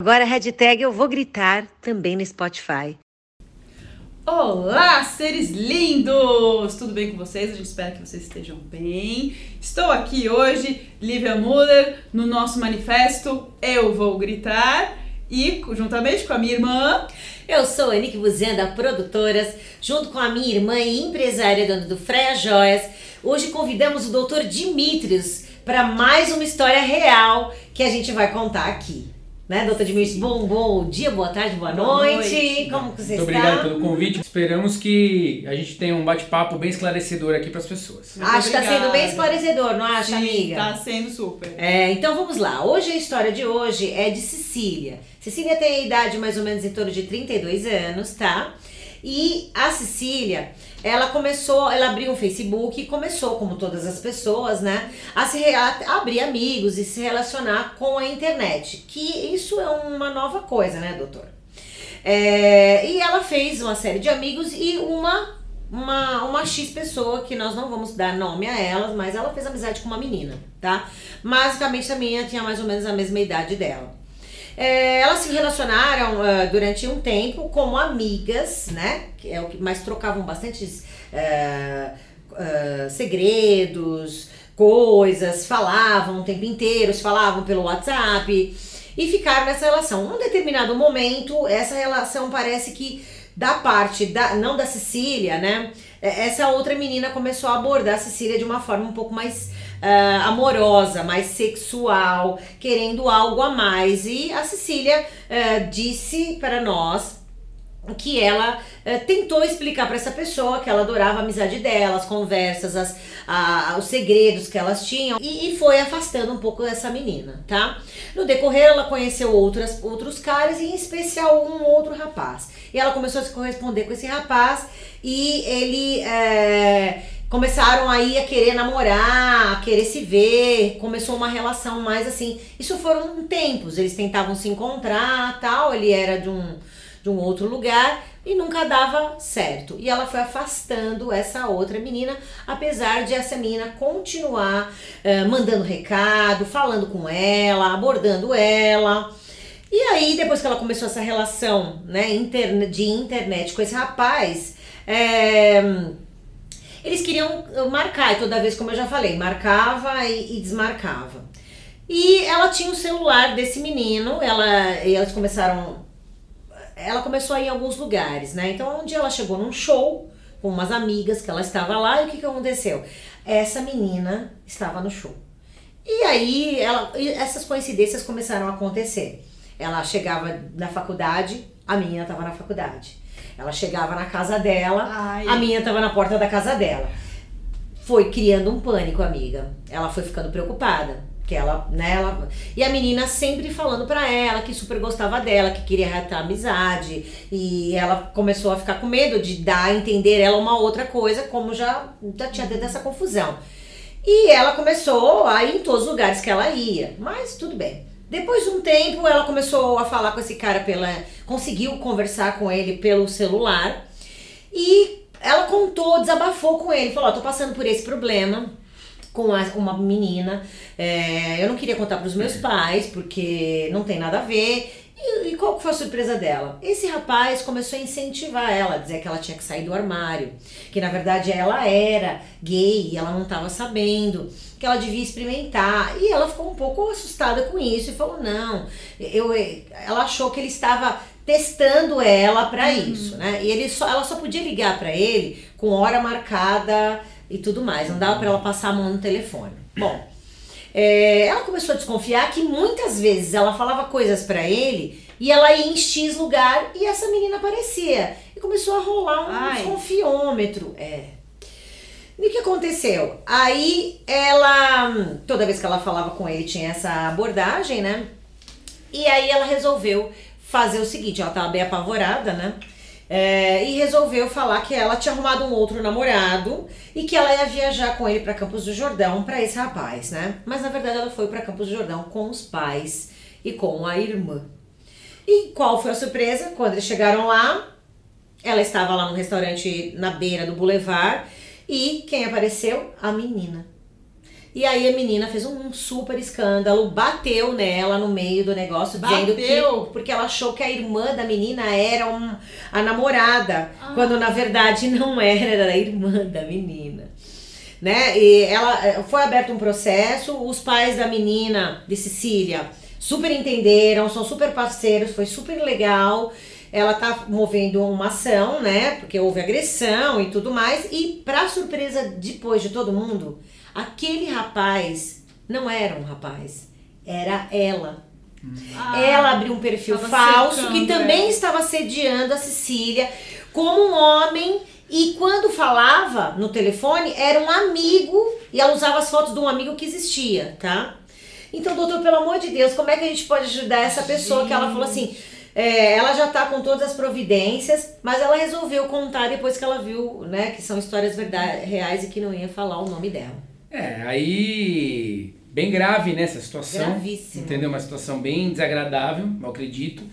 Agora a hashtag eu vou gritar também no Spotify. Olá, seres lindos! Tudo bem com vocês? A gente espera que vocês estejam bem. Estou aqui hoje, Lívia Muller, no nosso manifesto Eu Vou Gritar e juntamente com a minha irmã. Eu sou a Nick Buzenda, produtoras, junto com a minha irmã e empresária dona do Freia Joias. Hoje convidamos o Dr. Dimitrios para mais uma história real que a gente vai contar aqui. Né, doutor Dmitry? Bom, bom dia, boa tarde, boa, boa noite. noite. Como que você Muito está? obrigado pelo convite. Esperamos que a gente tenha um bate-papo bem esclarecedor aqui para as pessoas. Muito acho que está sendo bem esclarecedor, não acha, Sim, amiga? Está sendo super. É, então vamos lá. Hoje a história de hoje é de Cecília. Cecília tem a idade mais ou menos em torno de 32 anos, tá? E a Cecília, ela começou, ela abriu um Facebook e começou, como todas as pessoas, né, a se a abrir amigos e se relacionar com a internet. Que isso é uma nova coisa, né, doutor? É, e ela fez uma série de amigos e uma uma, uma X pessoa que nós não vamos dar nome a elas, mas ela fez amizade com uma menina, tá? Basicamente a minha tinha mais ou menos a mesma idade dela. É, elas se relacionaram uh, durante um tempo como amigas, né? Que é o que mais trocavam bastante uh, uh, segredos, coisas, falavam o tempo inteiro, se falavam pelo WhatsApp e ficaram nessa relação. Num determinado momento, essa relação parece que da parte da não da Cecília, né? É, essa outra menina começou a abordar a Cecília de uma forma um pouco mais uh, amorosa, mais sexual, querendo algo a mais. E a Cecília uh, disse para nós que ela uh, tentou explicar para essa pessoa que ela adorava a amizade dela, as conversas, as, os segredos que elas tinham e, e, foi afastando um pouco dessa menina, tá? No decorrer, ela conheceu outras, outros caras e em especial um outro rapaz. E ela começou a se corresponder com esse rapaz e ele. É, começaram aí a querer namorar, a querer se ver, começou uma relação mais assim. Isso foram tempos, eles tentavam se encontrar, tal, ele era de um de um outro lugar e nunca dava certo. E ela foi afastando essa outra menina, apesar de essa menina continuar uh, mandando recado, falando com ela, abordando ela. E aí, depois que ela começou essa relação né, de internet com esse rapaz, é, eles queriam marcar, e toda vez, como eu já falei, marcava e, e desmarcava. E ela tinha o celular desse menino, ela, e elas começaram. Ela começou a ir em alguns lugares, né? Então, um dia ela chegou num show com umas amigas que ela estava lá, e o que, que aconteceu? Essa menina estava no show. E aí, ela, essas coincidências começaram a acontecer. Ela chegava na faculdade, a menina estava na faculdade. Ela chegava na casa dela, Ai. a minha tava na porta da casa dela. Foi criando um pânico, amiga. Ela foi ficando preocupada. Que ela, né, ela, e a menina sempre falando para ela que super gostava dela, que queria reatar amizade. E ela começou a ficar com medo de dar a entender ela uma outra coisa, como já, já tinha dentro dessa confusão. E ela começou a ir em todos os lugares que ela ia. Mas tudo bem. Depois de um tempo, ela começou a falar com esse cara pela. conseguiu conversar com ele pelo celular. E ela contou, desabafou com ele, falou: Ó, tô passando por esse problema com uma menina. É, eu não queria contar para os meus pais, porque não tem nada a ver. E, e, qual foi a surpresa dela? Esse rapaz começou a incentivar ela, a dizer que ela tinha que sair do armário, que na verdade ela era gay e ela não estava sabendo, que ela devia experimentar. E ela ficou um pouco assustada com isso e falou: não, eu, ela achou que ele estava testando ela para uhum. isso, né? E ele só, ela só podia ligar para ele com hora marcada e tudo mais, não dava para ela passar a mão no telefone. Bom. É, ela começou a desconfiar que muitas vezes ela falava coisas para ele e ela ia em X lugar e essa menina aparecia. E começou a rolar um Ai. confiômetro. É. E o que aconteceu? Aí ela, toda vez que ela falava com ele, tinha essa abordagem, né? E aí ela resolveu fazer o seguinte: ela tava bem apavorada, né? É, e resolveu falar que ela tinha arrumado um outro namorado e que ela ia viajar com ele para Campos do Jordão para esse rapaz, né? Mas na verdade ela foi para Campos do Jordão com os pais e com a irmã. E qual foi a surpresa? Quando eles chegaram lá, ela estava lá no restaurante na beira do boulevard e quem apareceu? A menina. E aí a menina fez um super escândalo, bateu nela no meio do negócio, dizendo Bateu? que. Porque ela achou que a irmã da menina era um, a namorada. Ah. Quando na verdade não era, era a irmã da menina. Né? E ela eh, foi aberto um processo, os pais da menina, de Cecília, super entenderam, são super parceiros, foi super legal. Ela tá movendo uma ação, né? Porque houve agressão e tudo mais. E pra surpresa depois de todo mundo, aquele rapaz não era um rapaz, era ela. Ah, ela abriu um perfil falso cercando que também ela. estava sediando a Cecília como um homem. E quando falava no telefone, era um amigo e ela usava as fotos de um amigo que existia, tá? Então, doutor, pelo amor de Deus, como é que a gente pode ajudar essa pessoa que ela falou assim? É, ela já tá com todas as providências, mas ela resolveu contar depois que ela viu, né, que são histórias verdade, reais e que não ia falar o nome dela. É, aí. Bem grave nessa situação. Gravíssimo. Entendeu? Uma situação bem desagradável, eu acredito.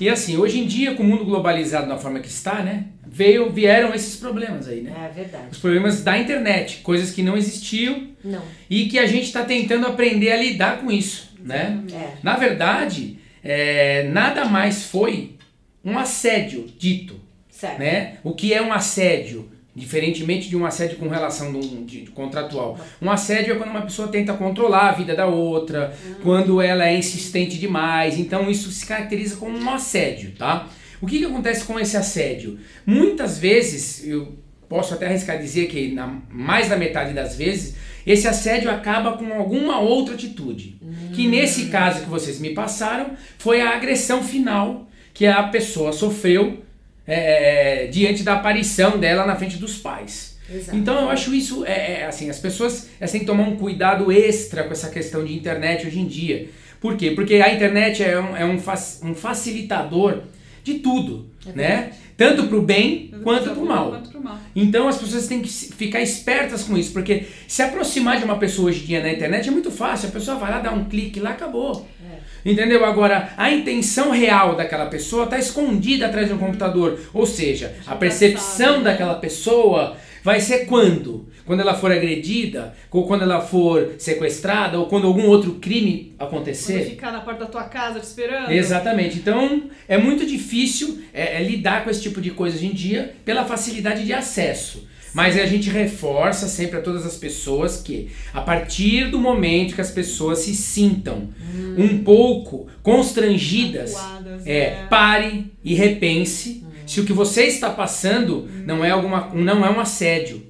E assim, hoje em dia, com o mundo globalizado da forma que está, né? Veio, vieram esses problemas aí, né? É verdade. Os problemas da internet, coisas que não existiam Não. e que a gente está tentando aprender a lidar com isso, né? É. Na verdade, é, nada mais foi um assédio dito, Certo. né? O que é um assédio? Diferentemente de um assédio com relação de um- de- de contratual. Um assédio é quando uma pessoa tenta controlar a vida da outra, quando ela é insistente demais. Então isso se caracteriza como um assédio, tá? O que, que acontece com esse assédio? Muitas vezes, eu posso até arriscar dizer que na, mais da metade das vezes, esse assédio acaba com alguma outra atitude. Que nesse caso que vocês me passaram, foi a agressão final que a pessoa sofreu é, diante da aparição dela na frente dos pais. Exato. Então eu acho isso, é, é, assim, as pessoas elas têm que tomar um cuidado extra com essa questão de internet hoje em dia. Por quê? Porque a internet é um, é um, fac- um facilitador de tudo, né? Tanto pro bem quanto pro mal. Então as pessoas têm que ficar espertas com isso, porque se aproximar de uma pessoa hoje em dia na internet é muito fácil. A pessoa vai lá, dá um clique lá, acabou. Entendeu? Agora, a intenção real daquela pessoa está escondida atrás de um computador. Ou seja, a percepção sabe. daquela pessoa vai ser quando? Quando ela for agredida, ou quando ela for sequestrada, ou quando algum outro crime Quando acontecer. ficar na porta da tua casa te esperando. Exatamente. Então é muito difícil é, é, lidar com esse tipo de coisa hoje em dia pela facilidade de acesso. Mas a gente reforça sempre a todas as pessoas que, a partir do momento que as pessoas se sintam um pouco constrangidas, Acuadas, é, né? pare e repense se o que você está passando não é, alguma, não é um assédio.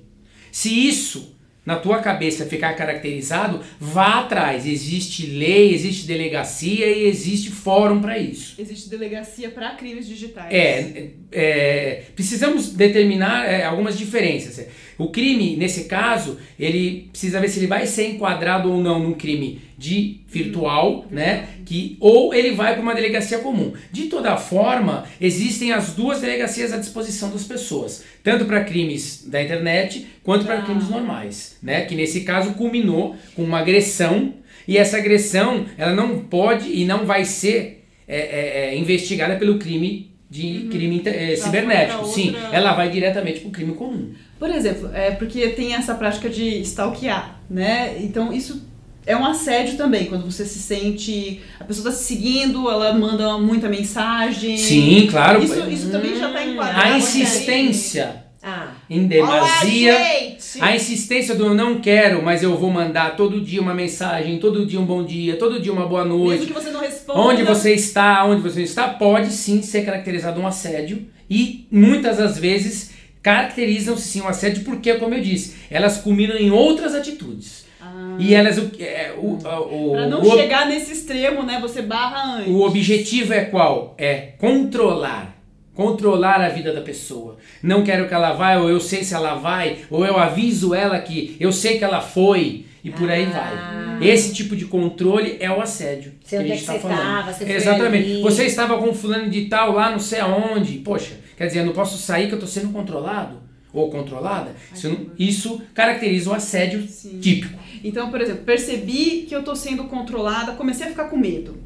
Se isso na tua cabeça ficar caracterizado, vá atrás. Existe lei, existe delegacia e existe fórum para isso. Existe delegacia para crimes digitais. É, é, precisamos determinar é, algumas diferenças. O crime, nesse caso, ele precisa ver se ele vai ser enquadrado ou não num crime de virtual, né? Que, ou ele vai para uma delegacia comum. De toda forma, existem as duas delegacias à disposição das pessoas, tanto para crimes da internet quanto para Tá. crimes normais, né? Que nesse caso culminou com uma agressão e essa agressão ela não pode e não vai ser é, é, é, investigada pelo crime de crime inter- é, cibernético. outra- Sim, ela vai diretamente para o crime comum. Por exemplo, é porque tem essa prática de stalkear, né? Então isso é um assédio também, quando você se sente. A pessoa está se seguindo, ela manda muita mensagem. Sim, claro. Isso, isso também já está enquadrado. A né? insistência Ah, em demasia. Olá! A insistência do eu não quero, mas eu vou mandar todo dia uma mensagem, todo dia um bom dia, todo dia uma boa Mesmo noite. que você não responda. Onde você está, onde você não está, pode sim ser caracterizado um assédio e muitas das vezes caracterizam-se sim um assédio porque, como eu disse, elas culminam em outras atitudes. Ah, E elas, o, é, o, o, pra não o, chegar nesse extremo, né? Você barra antes. o objetivo é qual? É controlar. Controlar a vida da pessoa. Não quero que ela vá, ou eu sei se ela vai, ou eu aviso ela que eu sei que ela foi, e por aí Ah. vai. Esse tipo de controle é o assédio. Sei que a é gente que tá você falando. tava, você Exatamente. ali. Você estava com fulano de tal lá não sei aonde. Poxa, quer dizer, eu não posso sair que eu tô sendo controlado? Ou controlada? Isso, não- isso caracteriza o assédio Sim. típico. Então, por exemplo, percebi que eu tô sendo controlada, comecei a ficar com medo.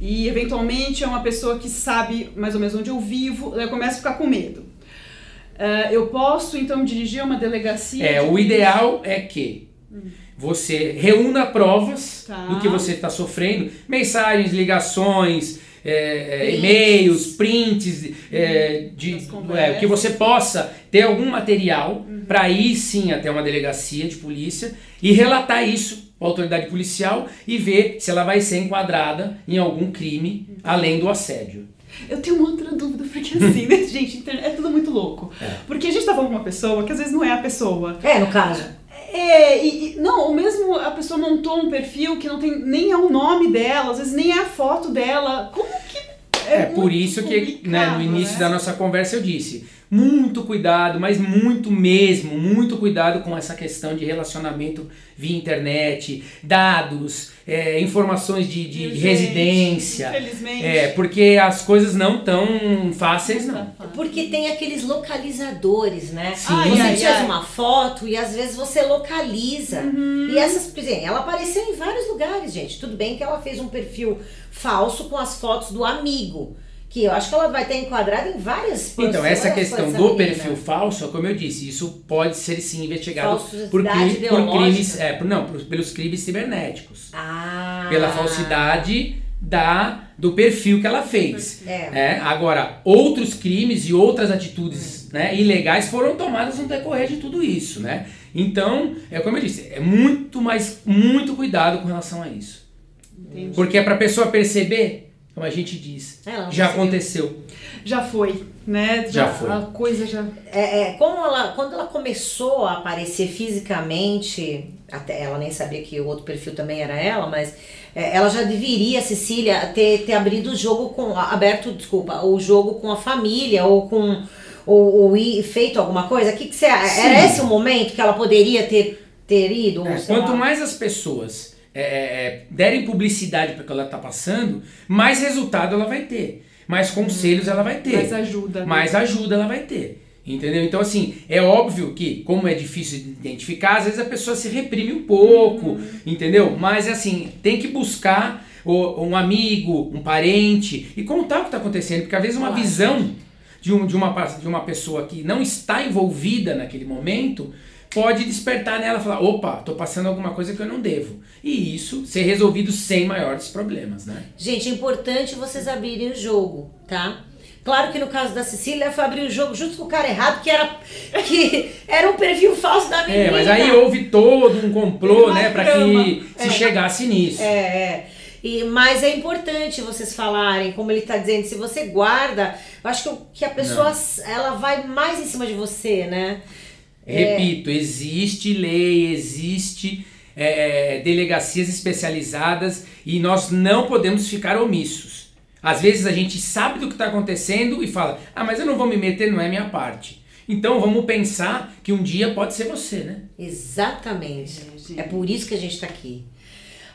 E eventualmente é uma pessoa que sabe mais ou menos onde eu vivo, eu começo a ficar com medo. Ah, eu posso então dirigir a uma delegacia. É, de- o ideal é que Você reúna provas Tá. do que você está sofrendo, mensagens, ligações, é, é, e-mails, prints, é, de, Das é, que você possa ter algum material para ir sim até uma delegacia de polícia e relatar isso para a autoridade policial e ver se ela vai ser enquadrada em algum crime além do assédio. Eu tenho uma outra dúvida, porque assim, né, gente, internet- é tudo muito louco. É. Porque a gente tá falando com uma pessoa que às vezes não é a pessoa. É, no caso. É, e, e- não, ou mesmo a pessoa montou um perfil que não tem nem é o nome dela, às vezes nem é a foto dela. Como que. É, por muito isso que né, no início né? da nossa conversa eu disse, muito cuidado, mas muito mesmo, muito cuidado com essa questão de relacionamento via internet, dados, é, informações de, de Gente, residência. Infelizmente. É, porque as coisas não tão fáceis, não. Porque tem aqueles localizadores, né? Sim. Ai, Você ai, tira ai. uma foto e às vezes você localiza. Uhum. E essas, por exemplo, ela apareceu em vários lugares, gente. Tudo bem que ela fez um perfil falso com as fotos do amigo. Que eu acho que ela vai estar enquadrada em várias Então, várias essa questão do menina. perfil falso, como eu disse, isso pode ser sim investigado por, por crimes, é, por, não, por- pelos crimes cibernéticos. Ah. Pela falsidade da, do perfil que ela fez. É. É, agora, outros crimes e outras atitudes né, ilegais foram tomadas no decorrer de tudo isso, né? Então, é como eu disse, é muito, mais muito cuidado com relação a isso. Entendi. Porque é pra pessoa perceber, como a gente diz, Ela não já percebeu. aconteceu. Já foi, né? Já foi. A coisa já. É, é, como ela, quando ela começou a aparecer fisicamente, até ela nem sabia que o outro perfil também era ela, mas é, ela já deveria, Cecília, ter, ter abrido o jogo com. aberto, desculpa, o jogo com a família ou com. ou, ou ir- feito alguma coisa. Que que você, era esse o momento que ela poderia ter, ter ido? É, quanto lá? mais as pessoas é, é, é, derem publicidade para o que ela está passando, mais resultado ela vai ter. Mais conselhos ela vai ter. Mais ajuda. né? mais ajuda ela vai ter. Entendeu? Então, assim, é óbvio que, como é difícil de identificar, às vezes a pessoa se reprime um pouco, entendeu? Mas, assim, tem que buscar um amigo, um parente e contar o que está acontecendo, porque às vezes uma Claro. visão de, um, de, uma, de uma pessoa que não está envolvida naquele momento pode despertar nela e falar: opa, tô passando alguma coisa que eu não devo. E isso ser resolvido sem maiores problemas, né? Gente, é importante vocês abrirem o jogo, tá? Claro que no caso da Cecília foi abrir o jogo junto com o cara errado, que era, que era um perfil falso da menina. É, mas aí houve todo um complô, Uma né, para que se É. chegasse nisso. É, é. E, mas é importante vocês falarem, como ele tá dizendo, se você guarda, eu acho que, que a pessoa ela vai mais em cima de você, né? Repito, existe lei, existe é, delegacias especializadas e nós não podemos ficar omissos. Às vezes a gente sabe do que está acontecendo e fala, ah, mas eu não vou me meter, não é minha parte. Então vamos pensar que um dia pode ser você, né? Exatamente. É, gente. É por isso que a gente tá aqui.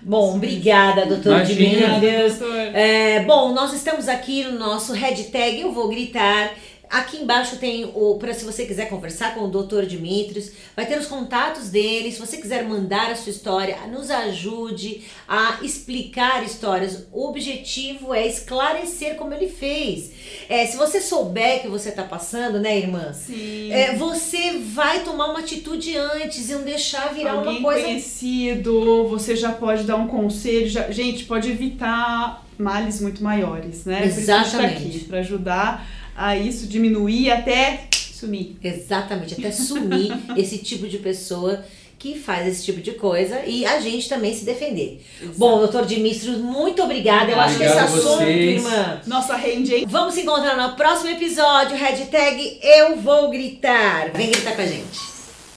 Bom, obrigada, doutor Imagina. Dimitrios. doutor. É, bom, nós estamos aqui no nosso hashtag Eu Vou Gritar. Aqui embaixo tem o, para se você quiser conversar com o Dr. Dimitrios, vai ter os contatos dele. Se você quiser mandar a sua história, nos ajude a explicar histórias. O objetivo é esclarecer como ele fez. É, se você souber que você está passando, né, irmã? Sim. É, você vai tomar uma atitude antes e não deixar virar Alguém uma coisa. conhecido, você já pode dar um conselho. já- gente, pode evitar males muito maiores, né? Tá Exatamente. aqui, pra ajudar a isso diminuir até sumir. Exatamente, até sumir esse tipo de pessoa que faz esse tipo de coisa e a gente também se defender. Bom, doutor Dimitrios, muito obrigada. Eu acho que esse Obrigado a assunto, vocês. irmã. Nossa rende, hein? Vamos se encontrar no próximo episódio. Hashtag Eu Vou Gritar. Vem gritar com a gente.